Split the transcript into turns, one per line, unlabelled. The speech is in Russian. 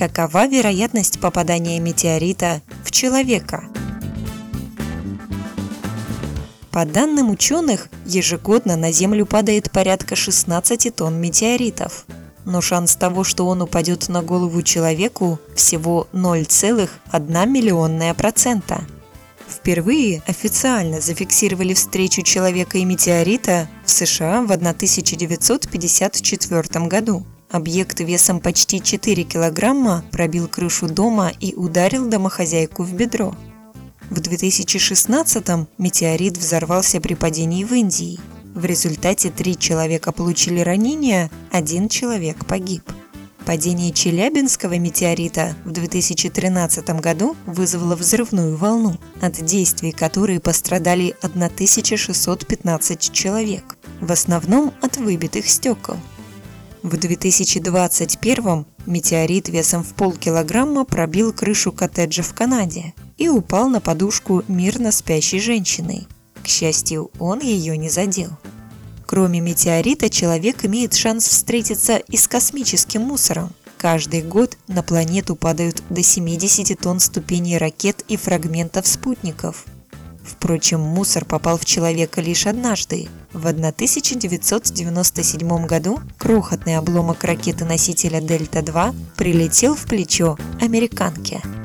Какова вероятность попадания метеорита в человека? По данным ученых, ежегодно на Землю падает порядка 16 тонн метеоритов. Но шанс того, что он упадет на голову человеку, всего 0,1 миллионная процента. Впервые официально зафиксировали встречу человека и метеорита в США в 1954 году. Объект весом почти 4 килограмма пробил крышу дома и ударил домохозяйку в бедро. В 2016-м метеорит взорвался при падении в Индии. В результате три человека получили ранения, один человек погиб. Падение Челябинского метеорита в 2013 году вызвало взрывную волну, от действий которой пострадали 1615 человек, в основном от выбитых стекол. В 2021 метеорит весом в полкилограмма пробил крышу коттеджа в Канаде и упал на подушку мирно спящей женщины. К счастью, он ее не задел. Кроме метеорита, человек имеет шанс встретиться и с космическим мусором. Каждый год на планету падают до 70 тонн ступеней ракет и фрагментов спутников. Впрочем, мусор попал в человека лишь однажды. В 1997 году крохотный обломок ракеты-носителя Дельта-2 прилетел в плечо американке –